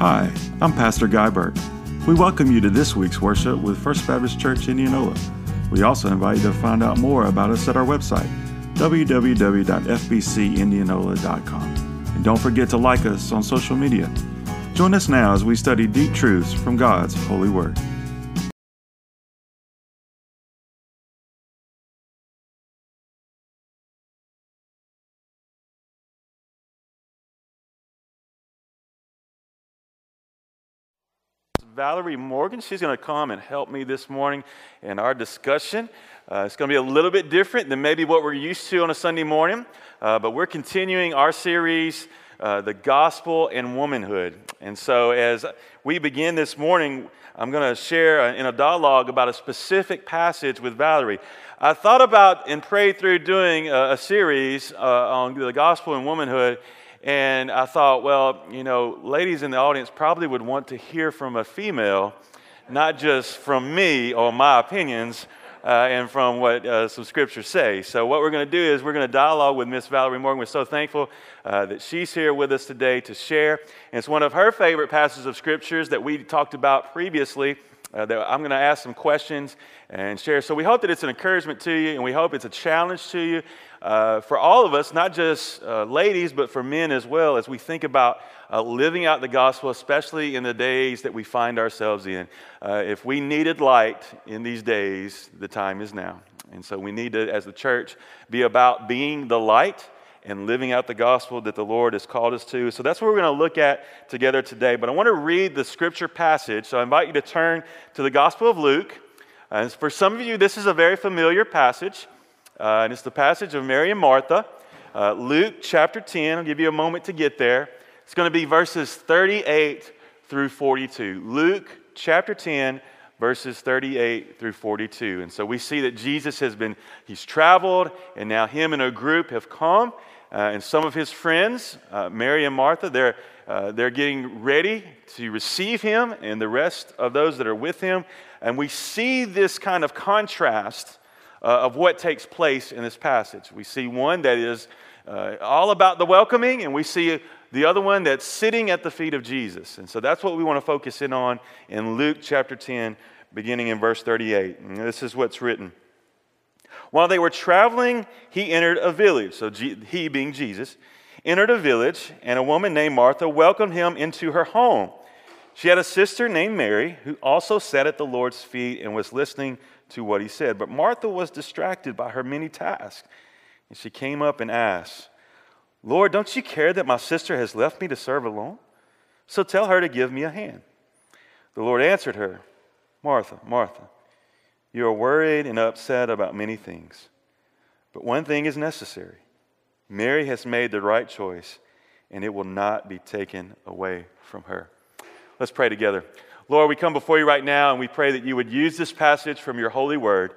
Hi, I'm Pastor Guy Burke. We welcome you to this week's worship with First Baptist Church Indianola. We also invite you to find out more about us at our website, www.fbcindianola.com. And don't forget to like us on social media. Join us now as we study deep truths from God's holy word. Valerie Morgan. She's going to come and help me this morning in our discussion. Uh, it's going to be a little bit different than maybe what we're used to on a Sunday morning, uh, but we're continuing our series, uh, The Gospel and Womanhood. And so, as we begin this morning, I'm going to share in a dialogue about a specific passage with Valerie. I thought about and prayed through doing a, a series uh, on the gospel and womanhood, and I thought, well, you know, ladies in the audience probably would want to hear from a female, not just from me or my opinions. Uh, and from what uh, some scriptures say. So, what we're going to do is we're going to dialogue with Miss Valerie Morgan. We're so thankful uh, that she's here with us today to share. And it's one of her favorite passages of scriptures that we talked about previously. Uh, that I'm going to ask some questions and share. So, we hope that it's an encouragement to you, and we hope it's a challenge to you uh, for all of us, not just uh, ladies, but for men as well, as we think about uh, living out the gospel, especially in the days that we find ourselves in. Uh, if we needed light in these days, the time is now. And so we need to, as the church, be about being the light and living out the gospel that the Lord has called us to. So that's what we're going to look at together today. But I want to read the scripture passage. So I invite you to turn to the Gospel of Luke. And for some of you, this is a very familiar passage. Uh, and it's the passage of Mary and Martha, uh, Luke chapter 10. I'll give you a moment to get there. It's going to be verses 38 through 42. Luke chapter 10, verses 38 through 42. And so we see that Jesus has been, he's traveled, and now him and a group have come. Uh, and some of his friends, uh, Mary and Martha, they're, uh, they're getting ready to receive him, and the rest of those that are with him. And we see this kind of contrast uh, of what takes place in this passage. We see one that is uh, all about the welcoming, and we see the other one that's sitting at the feet of Jesus. And so that's what we want to focus in on in Luke chapter 10, beginning in verse 38. And this is what's written. While they were traveling, he entered a village. So, G- he being Jesus, entered a village, and a woman named Martha welcomed him into her home. She had a sister named Mary who also sat at the Lord's feet and was listening to what he said. But Martha was distracted by her many tasks. And she came up and asked, Lord, don't you care that my sister has left me to serve alone? So tell her to give me a hand. The Lord answered her, Martha, Martha, you are worried and upset about many things, but one thing is necessary. Mary has made the right choice, and it will not be taken away from her. Let's pray together. Lord, we come before you right now and we pray that you would use this passage from your holy word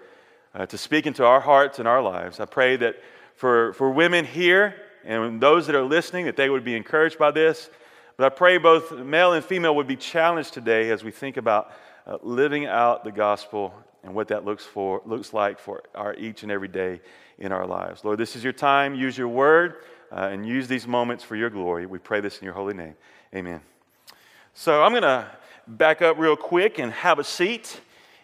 uh, to speak into our hearts and our lives. I pray that for, for women here and those that are listening, that they would be encouraged by this. But I pray both male and female would be challenged today as we think about uh, living out the gospel and what that looks, for, looks like for our each and every day in our lives. Lord, this is your time. Use your word uh, and use these moments for your glory. We pray this in your holy name. Amen. So I'm going to back up real quick and have a seat.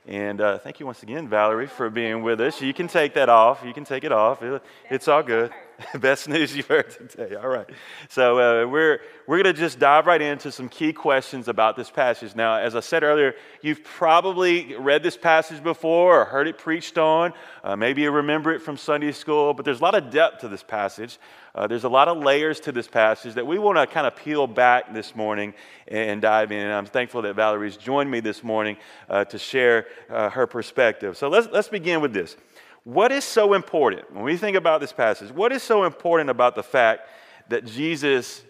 And uh, thank you once again, Valerie, for being with us. You can take that off. You can take it off. It, it's all good. Best news you've heard today. All right. So uh, we're, we're going to just dive right into some key questions about this passage. Now, as I said earlier, you've probably read this passage before or heard it preached on. Uh, maybe you remember it from Sunday school, but there's a lot of depth to this passage. Uh, there's a lot of layers to this passage that we want to kind of peel back this morning and dive in. And I'm thankful that Valerie's joined me this morning uh, to share uh, her perspective. So let's, let's begin with this. What is so important when we think about this passage? What is so important about the fact that Jesus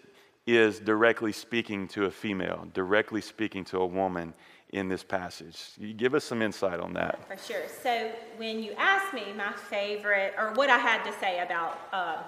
is directly speaking to a female, directly speaking to a woman in this passage? You give us some insight on that. For sure. So, when you asked me my favorite, or what I had to say about uh,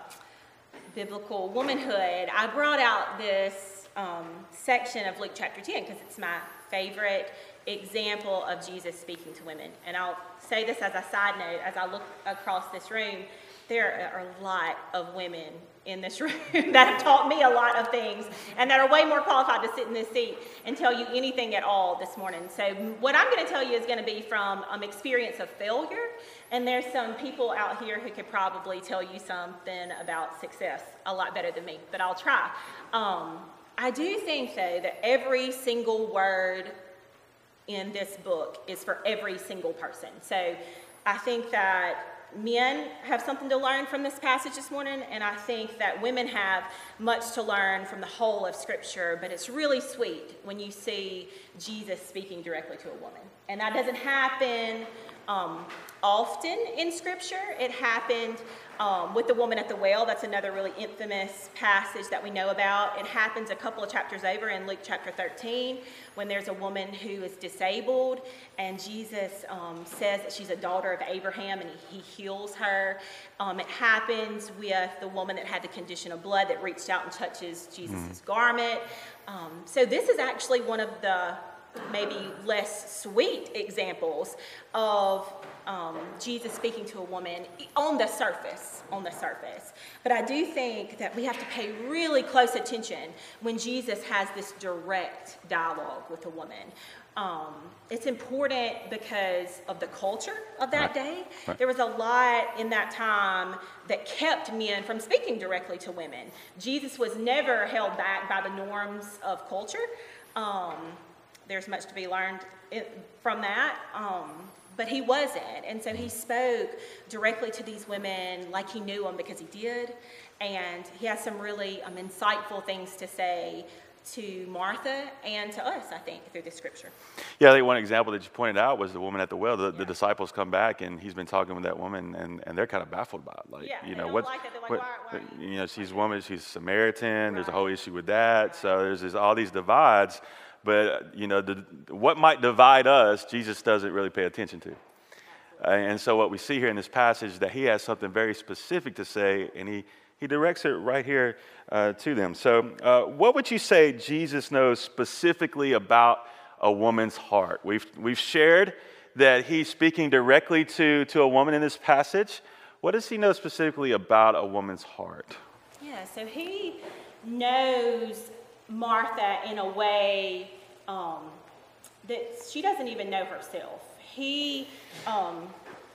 biblical womanhood, I brought out this um, section of Luke chapter 10 because it's my favorite example of Jesus speaking to women. And I'll say this as a side note as I look across this room there are a lot of women in this room that have taught me a lot of things and that are way more qualified to sit in this seat and tell you anything at all this morning. So, what I'm going to tell you is going to be from um, experience of failure, and there's some people out here who could probably tell you something about success a lot better than me, but I'll try. Um, I do think, though, that every single word in this book is for every single person. So, I think that men have something to learn from this passage this morning, and I think that women have much to learn from the whole of Scripture, but it's really sweet when you see Jesus speaking directly to a woman. And that doesn't happen um, often in Scripture. It happened um, with the woman at the well. That's another really infamous passage that we know about. It happens a couple of chapters over in Luke chapter 13 when there's a woman who is disabled, and Jesus um, says that she's a daughter of Abraham and he, he heals her. Um, it happens with the woman that had the condition of blood that reached out and touches Jesus' mm. garment. Um, so, this is actually one of the maybe less sweet examples of um, Jesus speaking to a woman on the surface, on the surface. But I do think that we have to pay really close attention when Jesus has this direct dialogue with a woman. Um, it's important because of the culture of that right. day. Right. There was a lot in that time that kept men from speaking directly to women. Jesus was never held back by the norms of culture. Um, there's much to be learned from that. Um, but he wasn't. And so he spoke directly to these women like he knew them because he did. And he has some really um, insightful things to say to Martha and to us, I think, through the scripture. Yeah, I think one example that you pointed out was the woman at the well. The, yeah. the disciples come back and he's been talking with that woman and, and they're kind of baffled by it. Like, yeah, you know, what, like what, why, why you know, she's a woman, she's a Samaritan, right. there's a whole issue with that. Right. So there's, there's all these divides. But, you know, the, what might divide us, Jesus doesn't really pay attention to. And so, what we see here in this passage that he has something very specific to say, and he, he directs it right here uh, to them. So, uh, what would you say Jesus knows specifically about a woman's heart? We've, we've shared that he's speaking directly to, to a woman in this passage. What does he know specifically about a woman's heart? Yeah, so he knows Martha in a way um, that she doesn't even know herself. He, um,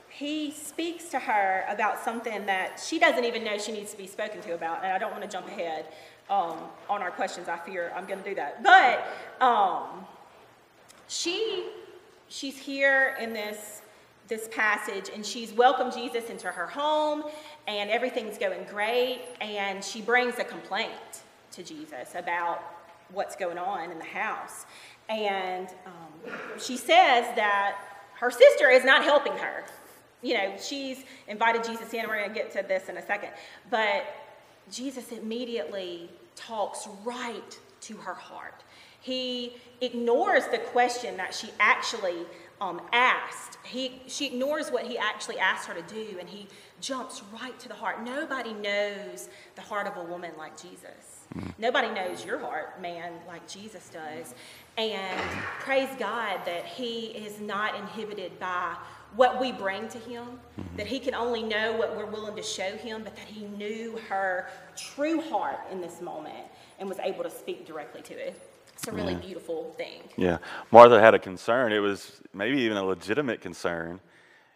he speaks to her about something that she doesn't even know she needs to be spoken to about. And I don't want to jump ahead um, on our questions. I fear I'm going to do that. But um, she, she's here in this this passage and she's welcomed Jesus into her home and everything's going great and she brings a complaint to Jesus about what's going on in the house. And um, she says that her sister is not helping her. You know, she's invited Jesus in. And we're going to get to this in a second. But Jesus immediately talks right to her heart. He ignores the question that she actually um, asked. He, she ignores what he actually asked her to do, and he jumps right to the heart. Nobody knows the heart of a woman like Jesus. Mm-hmm. Nobody knows your heart, man, like Jesus does. And praise God that He is not inhibited by what we bring to Him, mm-hmm. that He can only know what we're willing to show Him, but that He knew her true heart in this moment and was able to speak directly to it. It's a really yeah. beautiful thing. Yeah. Martha had a concern. It was maybe even a legitimate concern,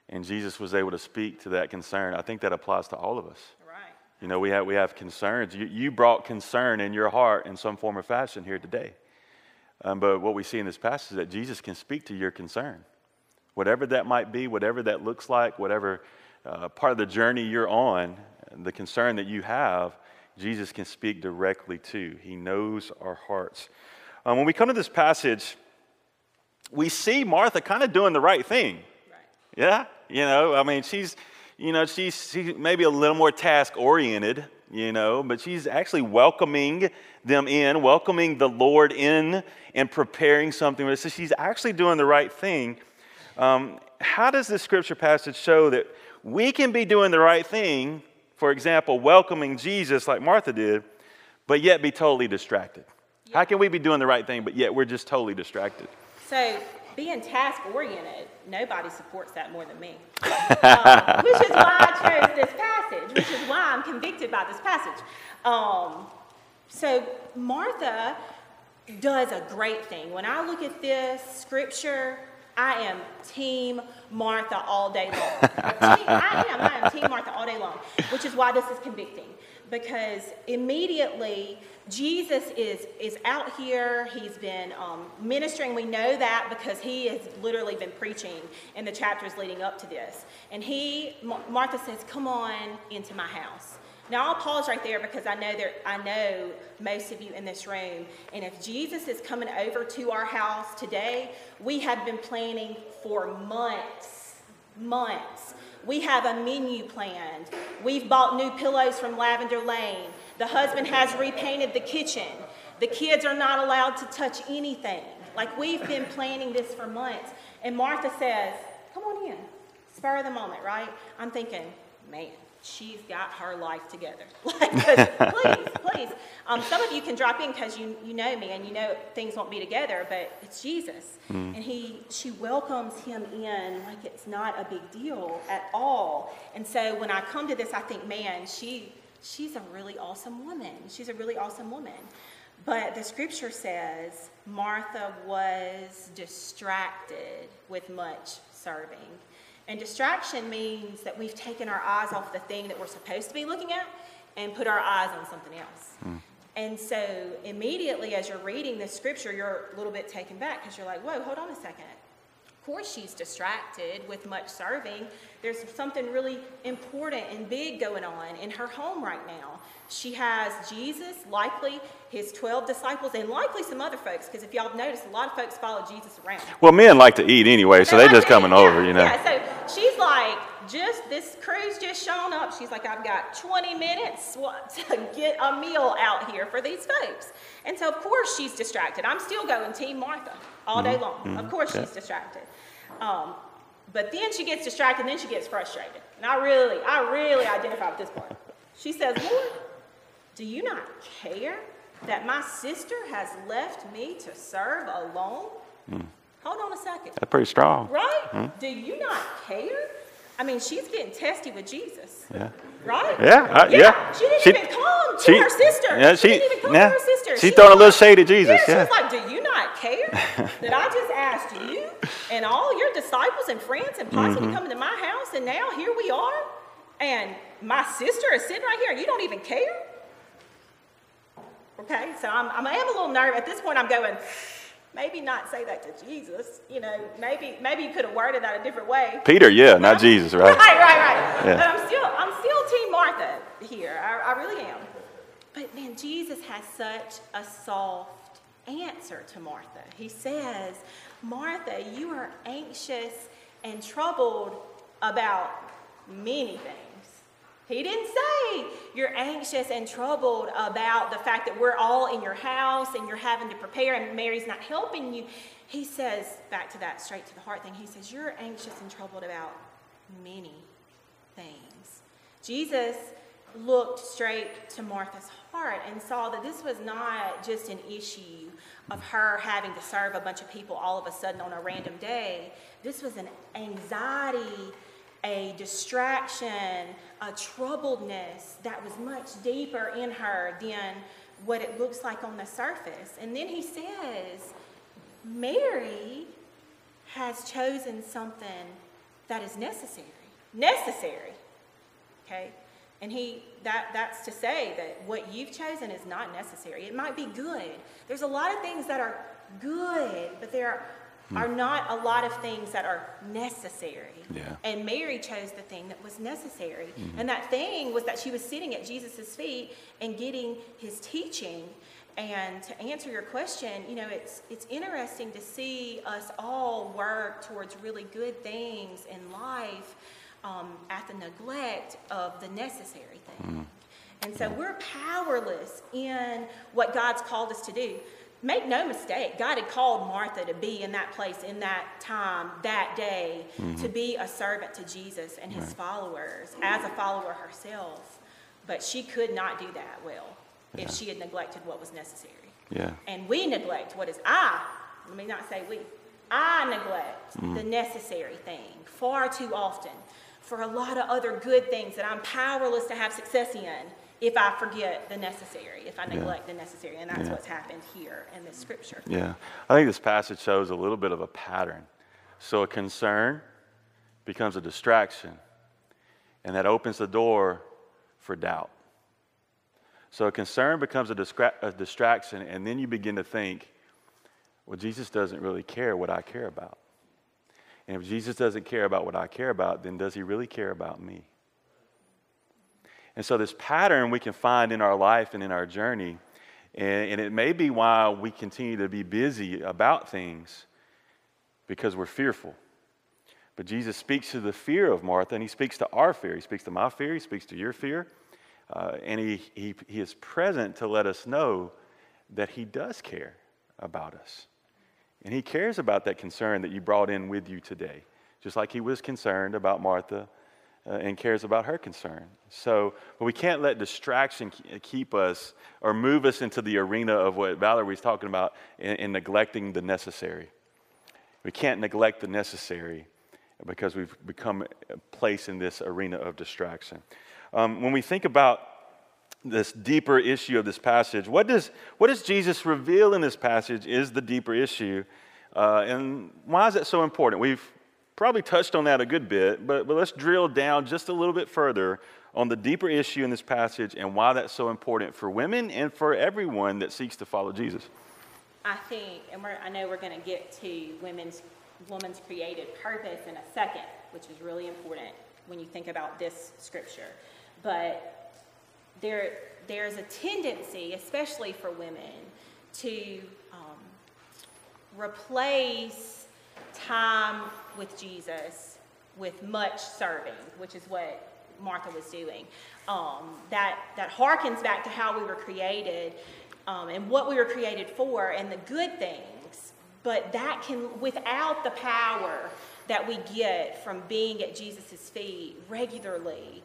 and Jesus was able to speak to that concern. I think that applies to all of us. You know, we have, we have concerns. You, you brought concern in your heart in some form or fashion here today. Um, but what we see in this passage is that Jesus can speak to your concern. Whatever that might be, whatever that looks like, whatever uh, part of the journey you're on, the concern that you have, Jesus can speak directly to. He knows our hearts. Um, when we come to this passage, we see Martha kind of doing the right thing. Right. Yeah? You know, I mean, she's you know, she's, she's maybe a little more task oriented, you know, but she's actually welcoming them in, welcoming the Lord in, and preparing something. So she's actually doing the right thing. Um, how does this scripture passage show that we can be doing the right thing, for example, welcoming Jesus like Martha did, but yet be totally distracted? Yeah. How can we be doing the right thing, but yet we're just totally distracted? So being task oriented, nobody supports that more than me. um, which is why I chose this passage, which is why I'm convicted by this passage. Um, so Martha does a great thing. When I look at this scripture, I am Team Martha all day long. team, I am. I am Team Martha all day long, which is why this is convicting. Because immediately Jesus is is out here. He's been um, ministering. We know that because he has literally been preaching in the chapters leading up to this. And he, Martha says, "Come on into my house." Now I'll pause right there because I know there I know most of you in this room. And if Jesus is coming over to our house today, we have been planning for months, months. We have a menu planned. We've bought new pillows from Lavender Lane. The husband has repainted the kitchen. The kids are not allowed to touch anything. Like we've been planning this for months. And Martha says, Come on in. Spur of the moment, right? I'm thinking, man, she's got her life together. like, please, please. Um, some of you can drop in because you, you know me and you know things won't be together, but it's Jesus. Mm. And he, she welcomes him in like it's not a big deal at all. And so when I come to this, I think, man, she, she's a really awesome woman. She's a really awesome woman. But the scripture says Martha was distracted with much serving. And distraction means that we've taken our eyes off the thing that we're supposed to be looking at and put our eyes on something else. Hmm. And so immediately as you're reading this scripture, you're a little bit taken back because you're like, whoa, hold on a second. Of course, she's distracted with much serving. There's something really important and big going on in her home right now. She has Jesus, likely his 12 disciples, and likely some other folks, because if y'all have noticed, a lot of folks follow Jesus around. Well, men like to eat anyway, so they are just coming over, you know. Yeah, so she's like, just this crew's just shown up. She's like, I've got 20 minutes to get a meal out here for these folks. And so, of course, she's distracted. I'm still going Team Martha all day mm-hmm. long. Mm-hmm. Of course, yeah. she's distracted. Um, but then she gets distracted, and then she gets frustrated. And I really, I really identify with this part. She says, Lord, do you not care that my sister has left me to serve alone? Mm. Hold on a second. That's pretty strong. Right? Mm. Do you not care? I mean, she's getting testy with Jesus. Yeah. Right? Yeah. Uh, yeah. yeah. She didn't she, even come to she, her sister. Yeah, she, she didn't even come yeah. to her sister. She's she throwing a little shade at Jesus. Yeah, yeah. She's like, Do you not care that I just asked you and all your disciples and friends and possibly mm-hmm. coming to my house, and now here we are, and my sister is sitting right here, and you don't even care? Okay, so I'm, I'm, I am a little nervous. At this point, I'm going, maybe not say that to Jesus. You know, maybe maybe you could have worded that a different way. Peter, yeah, not Jesus, right? right, right, right. Yeah. But I'm still I'm still Team Martha here. I, I really am. But man, Jesus has such a soft answer to Martha. He says, Martha, you are anxious and troubled about many things. He didn't say you're anxious and troubled about the fact that we're all in your house and you're having to prepare and Mary's not helping you. He says, back to that straight to the heart thing, he says, You're anxious and troubled about many things. Jesus looked straight to Martha's heart and saw that this was not just an issue of her having to serve a bunch of people all of a sudden on a random day. This was an anxiety a distraction, a troubledness that was much deeper in her than what it looks like on the surface. And then he says, Mary has chosen something that is necessary. Necessary. Okay? And he that that's to say that what you've chosen is not necessary. It might be good. There's a lot of things that are good, but there are. Are not a lot of things that are necessary. Yeah. And Mary chose the thing that was necessary. Mm-hmm. And that thing was that she was sitting at Jesus' feet and getting his teaching. And to answer your question, you know, it's it's interesting to see us all work towards really good things in life um, at the neglect of the necessary thing. Mm-hmm. And so we're powerless in what God's called us to do make no mistake, God had called Martha to be in that place, in that time, that day, mm-hmm. to be a servant to Jesus and his right. followers, as a follower herself. But she could not do that well yeah. if she had neglected what was necessary. Yeah. And we neglect what is I, let me not say we, I neglect the necessary thing far too often for a lot of other good things that I'm powerless to have success in if I forget the necessary, if I neglect the necessary. And that's Yeah. what's happened here in this scripture. Yeah. I think this passage shows a little bit of a pattern. So a concern becomes a distraction, and that opens the door for doubt. So a concern becomes a, distra- a distraction, and then you begin to think, well, Jesus doesn't really care what I care about. And if Jesus doesn't care about what I care about, then does he really care about me? And so, this pattern we can find in our life and in our journey, and, and it may be why we continue to be busy about things because we're fearful. But Jesus speaks to the fear of Martha, and he speaks to our fear. He speaks to my fear, he speaks to your fear, uh, and he, he, he is present to let us know that he does care about us. And he cares about that concern that you brought in with you today, just like he was concerned about Martha uh, and cares about her concern. So, but we can't let distraction keep us or move us into the arena of what Valerie was talking about in, in neglecting the necessary. We can't neglect the necessary because we've become a place in this arena of distraction. Um, when we think about this deeper issue of this passage, what does, what does Jesus reveal in this passage is the deeper issue? Uh, and why is that so important? We've probably touched on that a good bit, but, but let's drill down just a little bit further on the deeper issue in this passage and why that's so important for women and for everyone that seeks to follow Jesus. I think, and I know we're going to get to women's woman's created purpose in a second, which is really important when you think about this scripture. But there, there's a tendency, especially for women, to um, replace time with Jesus with much serving, which is what Martha was doing. Um, that that harkens back to how we were created um, and what we were created for, and the good things. But that can, without the power that we get from being at Jesus' feet regularly,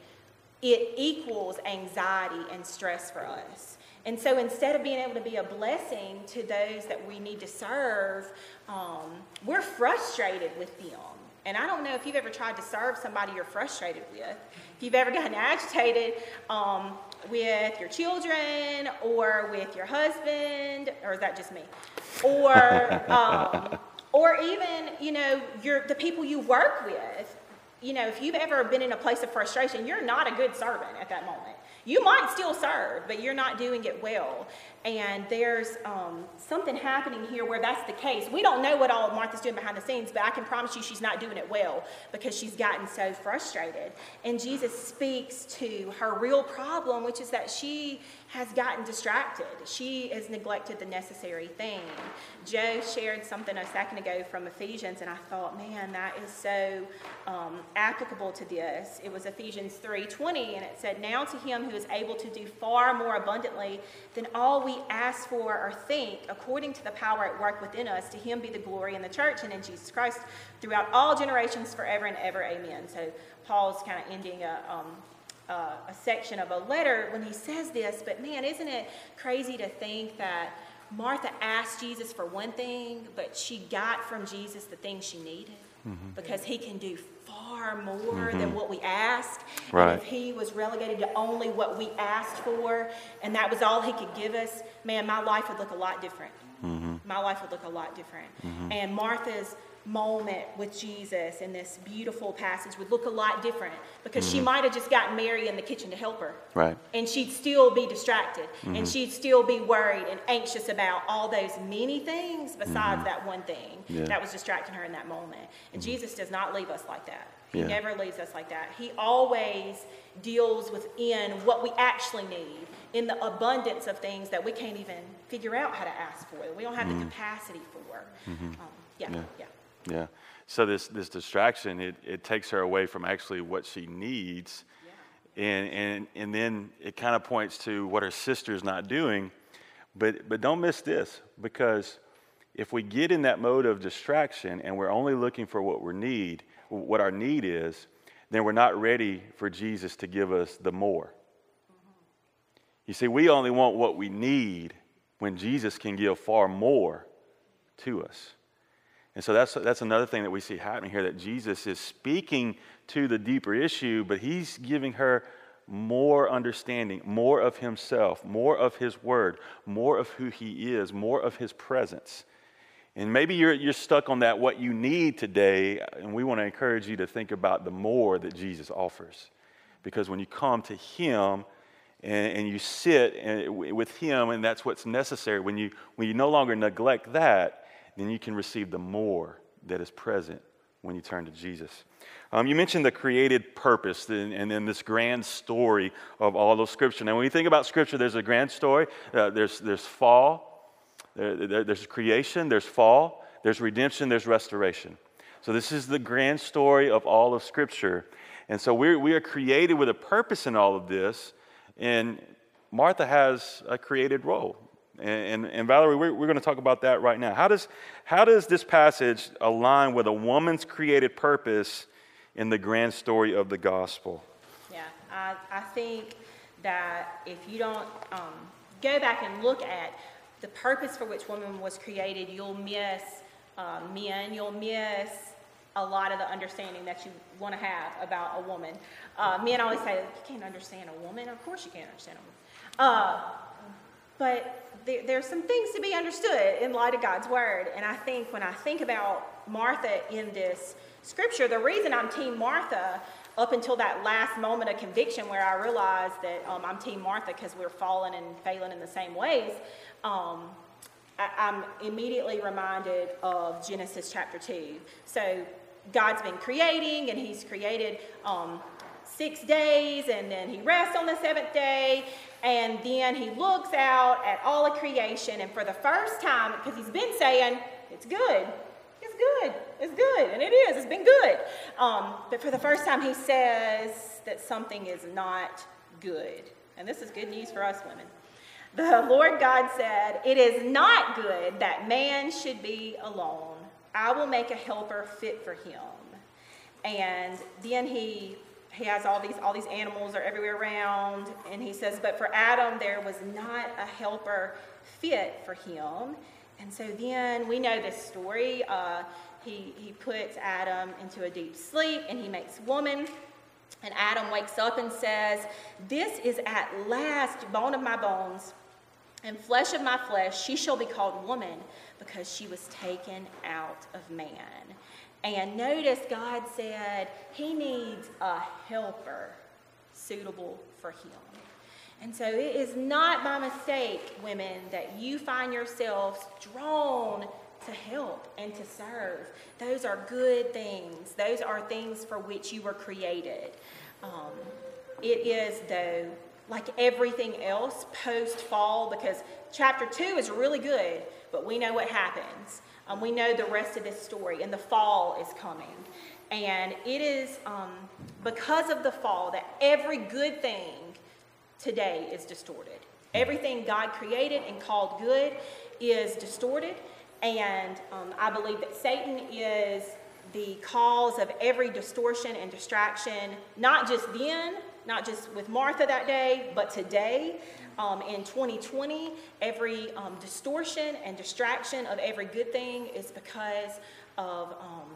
it equals anxiety and stress for us. And so instead of being able to be a blessing to those that we need to serve, um, we're frustrated with them. And I don't know if you've ever tried to serve somebody you're frustrated with. If you've ever gotten agitated um, with your children or with your husband, or is that just me? Or, um, or even, you know, your, the people you work with. You know, if you've ever been in a place of frustration, you're not a good servant at that moment. You might still serve, but you're not doing it well. And there's um, something happening here where that's the case. We don't know what all Martha's doing behind the scenes, but I can promise you she's not doing it well because she's gotten so frustrated. And Jesus speaks to her real problem, which is that she has gotten distracted. She has neglected the necessary thing. Joe shared something a second ago from Ephesians, and I thought, man, that is so um, applicable to this. It was Ephesians 3:20, and it said, "Now to him who is able to do far more abundantly than all we ask for or think, according to the power at work within us, to him be the glory in the church and in Jesus Christ throughout all generations, forever and ever. Amen." So Paul's kind of ending a um, uh, a section of a letter when he says this, but man, isn't it crazy to think that Martha asked Jesus for one thing, but she got from Jesus the thing she needed Mm-hmm. because he can do far more than what we ask. Right. And if he was relegated to only what we asked for and that was all he could give us, man, my life would look a lot different. Mm-hmm. My life would look a lot different. And Martha's moment with Jesus in this beautiful passage would look a lot different because she might have just gotten Mary in the kitchen to help her. Right. And she'd still be distracted Mm-hmm. and she'd still be worried and anxious about all those many things besides that one thing Mm-hmm. Yeah. Mm-hmm. that was distracting her in that moment. And Jesus does not leave us like that. He Yeah. never leaves us like that. He always deals within what we actually need, in the abundance of things that we can't even figure out how to ask for, that we don't have the capacity for. Um, yeah, Mm-hmm. Yeah. yeah. Yeah. So this this distraction it, it takes her away from actually what she needs, and and and then it kind of points to what her sister's not doing, but but don't miss this because if we get in that mode of distraction and we're only looking for what we need, what our need is, then we're not ready for Jesus to give us the more. Mm-hmm. You see, we only want what we need when Jesus can give far more to us. And so that's, that's another thing that we see happening here that Jesus is speaking to the deeper issue, but he's giving her more understanding, more of himself, more of his word, more of who he is, more of his presence. And maybe you're, you're stuck on that, what you need today, and we want to encourage you to think about the more that Jesus offers. Because when you come to him, and, you sit with him and that's what's necessary when you when you no longer neglect that then you can receive the more that is present when you turn to Jesus. Um, you mentioned the created purpose and, then this grand story of all of Scripture. Now, when you think about Scripture, there's a grand story. Uh, there's, there's fall, there, there, there's creation, there's fall, there's redemption, there's restoration. So, this is the grand story of all of Scripture. And so, we're, we are created with a purpose in all of this. And Martha has a created role. And, and, and Valerie, we're, we're going to talk about that right now. How does, how does this passage align with a woman's created purpose in the grand story of the gospel? Yeah, I, I think that if you don't um, go back and look at the purpose for which woman was created, you'll miss uh, men, you'll miss a lot of the understanding that you want to have about a woman. Uh, men always say, You can't understand a woman. Of course, you can't understand a woman. Uh, but there, there's some things to be understood in light of God's word. And I think when I think about Martha in this scripture, the reason I'm Team Martha up until that last moment of conviction where I realized that um, I'm Team Martha because we're falling and failing in the same ways, um, I, am immediately reminded of Genesis chapter 2. So God's been creating and He's created um, six days and then He rests on the seventh day and then he looks out at all of creation, and for the first time, because he's been saying, it's good, it's good, it's good, and it is, it's been good. Um, but for the first time, he says that something is not good. And this is good news for us women. The Lord God said, It is not good that man should be alone. I will make a helper fit for him. And then he he has all these all these animals are everywhere around. And he says but for adam there was not a helper fit for him. And so then we know this story. Uh, he, he puts adam into a deep sleep and he makes woman. And adam wakes up and says this is at last bone of my bones and flesh of my flesh. She shall be called woman because she was taken out of man and notice God said he needs a helper suitable for him. And so it is not by mistake, women, that you find yourselves drawn to help and to serve. Those are good things. Those are things for which you were created. Um, it is, though, like everything else post fall, because chapter two is really good, but we know what happens. Um, we know the rest of this story, and the fall is coming. And it is um, because of the fall that every good thing today is distorted. Everything God created and called good is distorted. And um, I believe that Satan is the cause of every distortion and distraction, not just then, not just with Martha that day, but today. Um, in 2020, every um, distortion and distraction of every good thing is because of um,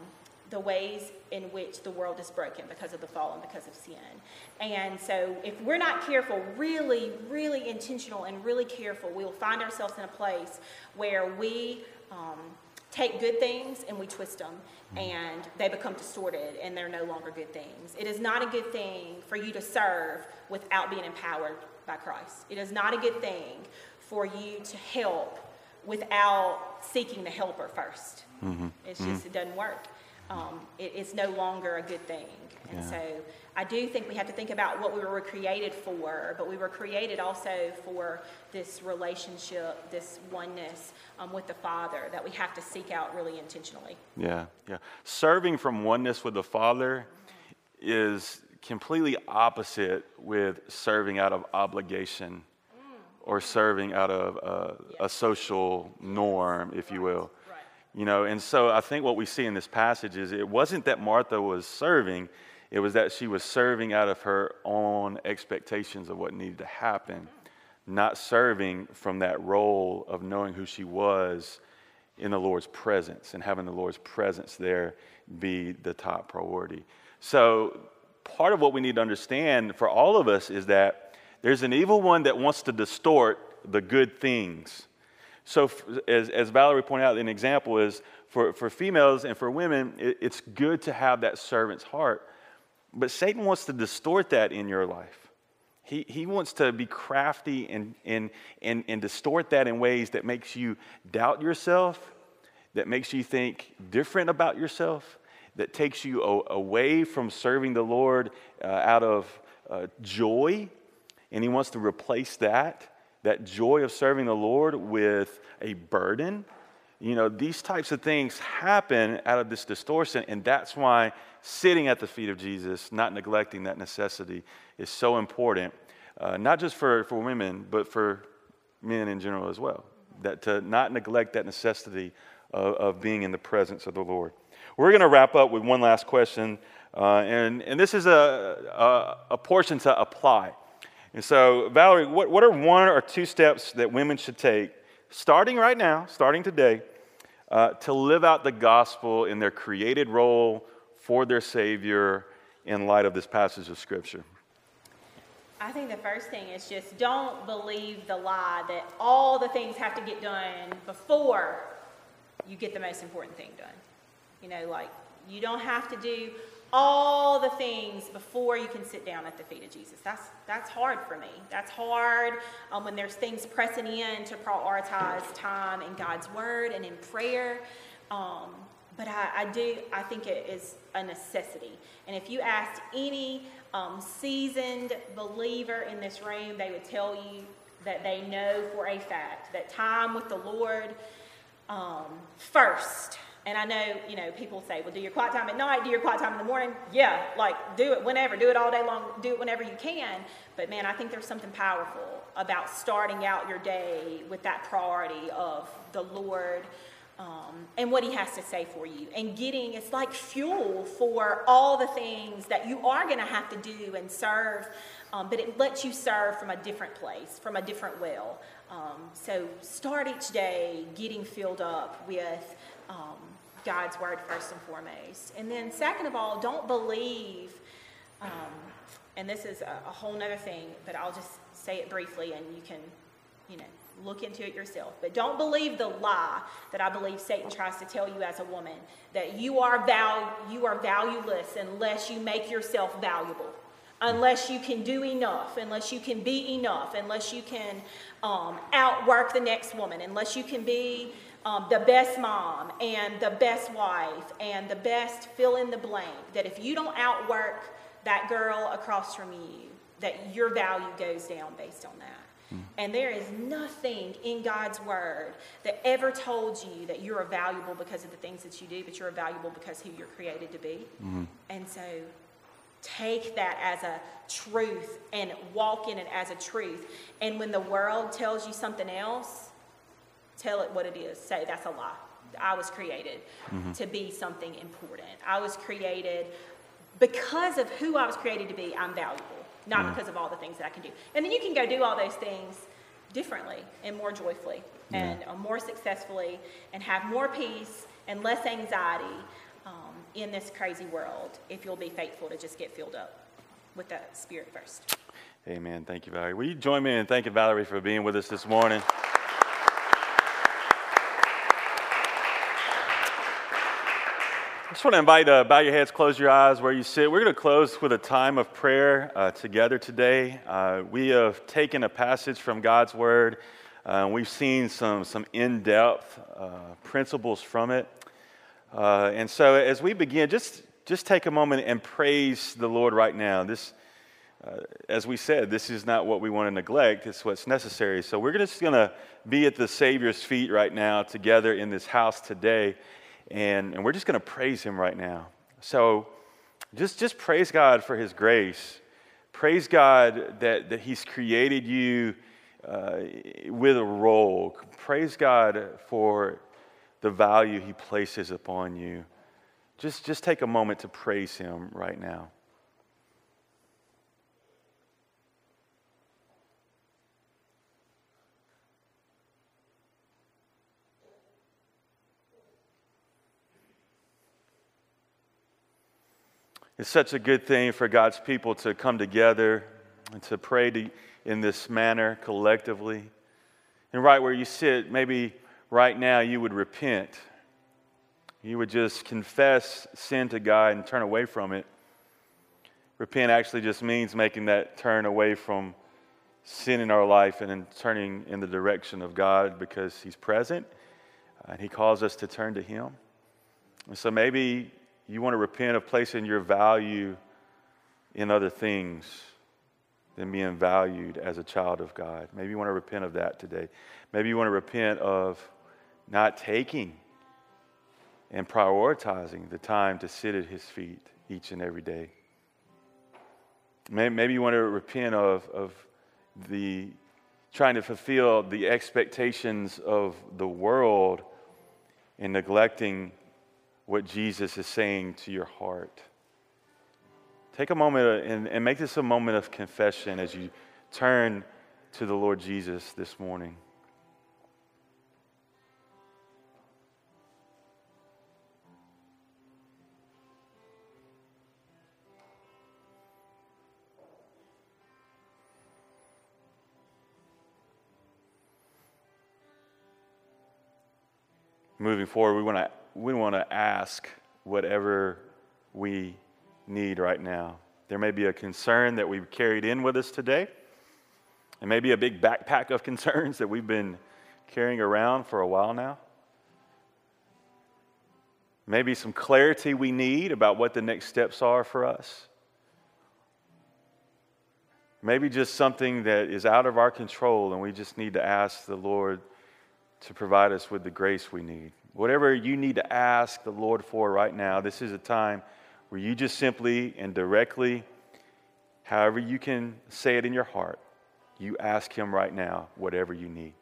the ways in which the world is broken because of the fall and because of sin. And so, if we're not careful, really, really intentional and really careful, we will find ourselves in a place where we um, take good things and we twist them and they become distorted and they're no longer good things. It is not a good thing for you to serve without being empowered by Christ. It is not a good thing for you to help without seeking the helper 1st mm-hmm. It's just, mm-hmm. it doesn't work. Um, it, it's no longer a good thing. And yeah. so I do think we have to think about what we were created for, but we were created also for this relationship, this oneness um, with the Father that we have to seek out really intentionally. Yeah, yeah. Serving from oneness with the Father is completely opposite with serving out of obligation or serving out of a, a social norm, if you will. You know, and so I think what we see in this passage is it wasn't that Martha was serving, it was that she was serving out of her own expectations of what needed to happen, not serving from that role of knowing who she was in the Lord's presence and having the Lord's presence there be the top priority. So, part of what we need to understand for all of us is that there's an evil one that wants to distort the good things. So, as, as Valerie pointed out, an example is for, for females and for women, it, it's good to have that servant's heart. But Satan wants to distort that in your life. He, he wants to be crafty and, and, and, and distort that in ways that makes you doubt yourself, that makes you think different about yourself, that takes you away from serving the Lord uh, out of uh, joy. And he wants to replace that, that joy of serving the Lord, with a burden. You know, these types of things happen out of this distortion, and that's why sitting at the feet of Jesus, not neglecting that necessity, is so important, uh, not just for, for women, but for men in general as well. That to not neglect that necessity of, of being in the presence of the Lord. We're going to wrap up with one last question, uh, and, and this is a, a, a, portion to apply. And so, Valerie, what, what are one or two steps that women should take, starting right now, starting today, uh, to live out the gospel in their created role for their Savior in light of this passage of Scripture? I think the first thing is just don't believe the lie that all the things have to get done before you get the most important thing done. You know, like you don't have to do all the things before you can sit down at the feet of Jesus. That's that's hard for me. That's hard um, when there's things pressing in to prioritize time in God's Word and in prayer. Um, but I, I, do. I think it is a necessity. And if you asked any um, seasoned believer in this room, they would tell you that they know for a fact that time with the Lord um, first. And I know, you know, people say, well, do your quiet time at night, do your quiet time in the morning. Yeah, like do it whenever, do it all day long, do it whenever you can. But man, I think there's something powerful about starting out your day with that priority of the Lord um, and what he has to say for you. And getting, it's like fuel for all the things that you are going to have to do and serve, um, but it lets you serve from a different place, from a different well. Um, so start each day getting filled up with um, God's word first and foremost. And then, second of all, don't believe, um, and this is a, a whole other thing, but I'll just say it briefly and you can, you know, Look into it yourself. But don't believe the lie that I believe Satan tries to tell you as a woman that you are val- you are valueless unless you make yourself valuable. Unless you can do enough, unless you can be enough, unless you can um, outwork the next woman, unless you can be um, the best mom and the best wife and the best fill in the blank, that if you don't outwork that girl across from you, that your value goes down based on that. And there is nothing in God's word that ever told you that you're valuable because of the things that you do, but you're valuable because who you're created to be. Mm-hmm. And so take that as a truth and walk in it as a truth. And when the world tells you something else, tell it what it is. Say that's a lie. I was created mm-hmm. to be something important. I was created because of who I was created to be, I'm valuable not mm. because of all the things that I can do. And then you can go do all those things differently and more joyfully and uh, more successfully and have more peace and less anxiety um, in this crazy world if you'll be faithful to just get filled up with the Spirit first. Amen. Thank you, Valerie. Will you join me in thanking Valerie for being with us this morning? I just want to invite uh, bow your heads, close your eyes where you sit. We're going to close with a time of prayer uh, together today. Uh, we have taken a passage from God's Word. Uh, we've seen some, some in depth uh, principles from it. Uh, and so as we begin, just, just take a moment and praise the Lord right now. This, as we said, this is not what we want to neglect, it's what's necessary. So we're just going to be at the Savior's feet right now together in this house today and, and we're just going to praise him right now. So just, just praise God for his grace. Praise God that, that he's created you uh, with a role. Praise God for the value he places upon you. Just, just take a moment to praise him right now. It's such a good thing for God's people to come together and to pray to, in this manner collectively. And right where you sit, maybe right now you would repent. You would just confess sin to God and turn away from it. Repent actually just means making that turn away from sin in our life and then turning in the direction of God because He's present and He calls us to turn to Him. And so maybe you want to repent of placing your value in other things than being valued as a child of God. Maybe you want to repent of that today. Maybe you want to repent of not taking and prioritizing the time to sit at His feet each and every day. Maybe you want to repent of, of the trying to fulfill the expectations of the world and neglecting what Jesus is saying to your heart. Take a moment and, and make this a moment of confession as you turn to the Lord Jesus this morning. moving forward, we want to we want to ask whatever we need right now. There may be a concern that we've carried in with us today. It may be a big backpack of concerns that we've been carrying around for a while now. Maybe some clarity we need about what the next steps are for us. Maybe just something that is out of our control and we just need to ask the Lord to provide us with the grace we need. Whatever you need to ask the Lord for right now, this is a time where you just simply and directly, however you can say it in your heart, you ask Him right now whatever you need.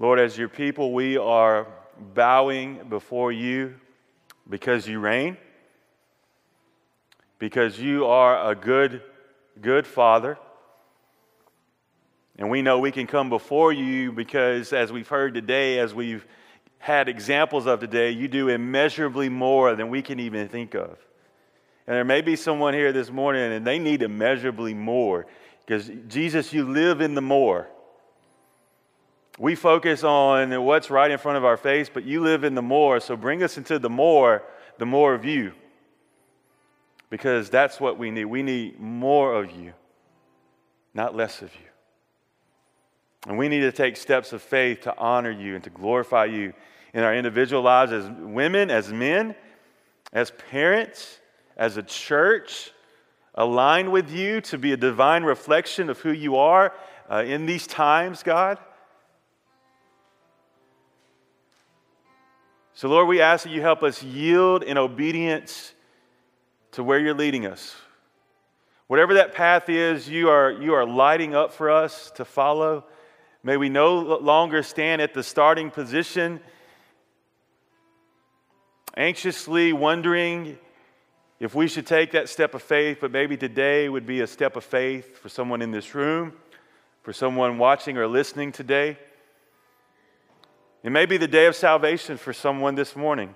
Lord, as your people, we are bowing before you because you reign, because you are a good, good Father. And we know we can come before you because, as we've heard today, as we've had examples of today, you do immeasurably more than we can even think of. And there may be someone here this morning and they need immeasurably more because, Jesus, you live in the more. We focus on what's right in front of our face, but you live in the more. So bring us into the more, the more of you. Because that's what we need. We need more of you, not less of you. And we need to take steps of faith to honor you and to glorify you in our individual lives as women, as men, as parents, as a church, aligned with you to be a divine reflection of who you are uh, in these times, God. So, Lord, we ask that you help us yield in obedience to where you're leading us. Whatever that path is, you are, you are lighting up for us to follow. May we no longer stand at the starting position, anxiously wondering if we should take that step of faith, but maybe today would be a step of faith for someone in this room, for someone watching or listening today. It may be the day of salvation for someone this morning.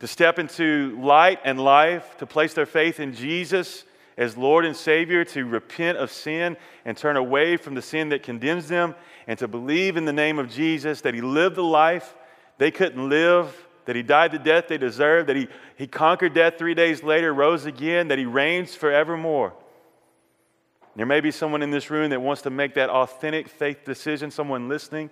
To step into light and life, to place their faith in Jesus as Lord and Savior, to repent of sin and turn away from the sin that condemns them, and to believe in the name of Jesus that He lived the life they couldn't live, that He died the death they deserved, that He, he conquered death three days later, rose again, that He reigns forevermore. There may be someone in this room that wants to make that authentic faith decision, someone listening.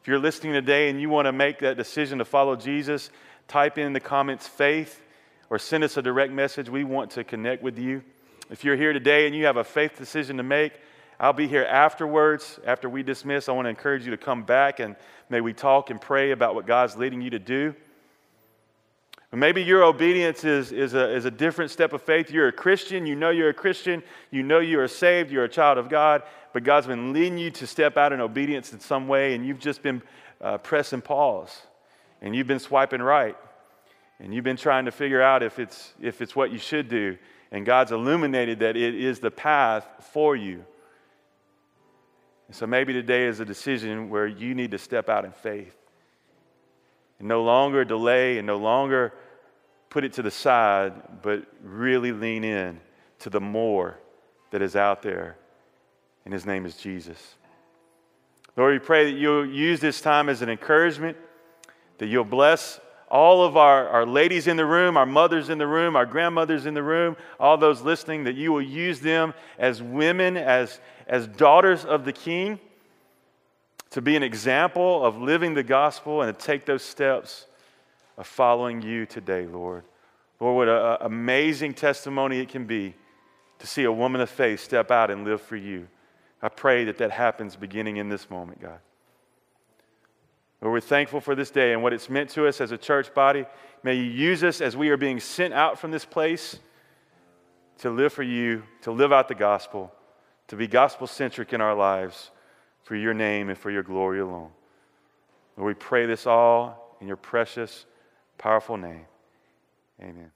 If you're listening today and you want to make that decision to follow Jesus, type in the comments faith or send us a direct message. We want to connect with you. If you're here today and you have a faith decision to make, I'll be here afterwards, after we dismiss. I want to encourage you to come back and may we talk and pray about what God's leading you to do. Maybe your obedience is, is, a, is a different step of faith. You're a Christian. You know you're a Christian. You know you are saved. You're a child of God. But God's been leading you to step out in obedience in some way, and you've just been uh, pressing pause. and you've been swiping right, and you've been trying to figure out if it's, if it's what you should do, and God's illuminated that it is the path for you. And so maybe today is a decision where you need to step out in faith and no longer delay and no longer put it to the side, but really lean in to the more that is out there. And his name is Jesus. Lord, we pray that you'll use this time as an encouragement, that you'll bless all of our, our ladies in the room, our mothers in the room, our grandmothers in the room, all those listening, that you will use them as women, as, as daughters of the King, to be an example of living the gospel and to take those steps of following you today, Lord. Lord, what an amazing testimony it can be to see a woman of faith step out and live for you. I pray that that happens beginning in this moment, God. Lord, we're thankful for this day and what it's meant to us as a church body. May you use us as we are being sent out from this place to live for you, to live out the gospel, to be gospel centric in our lives for your name and for your glory alone. Lord, we pray this all in your precious, powerful name. Amen.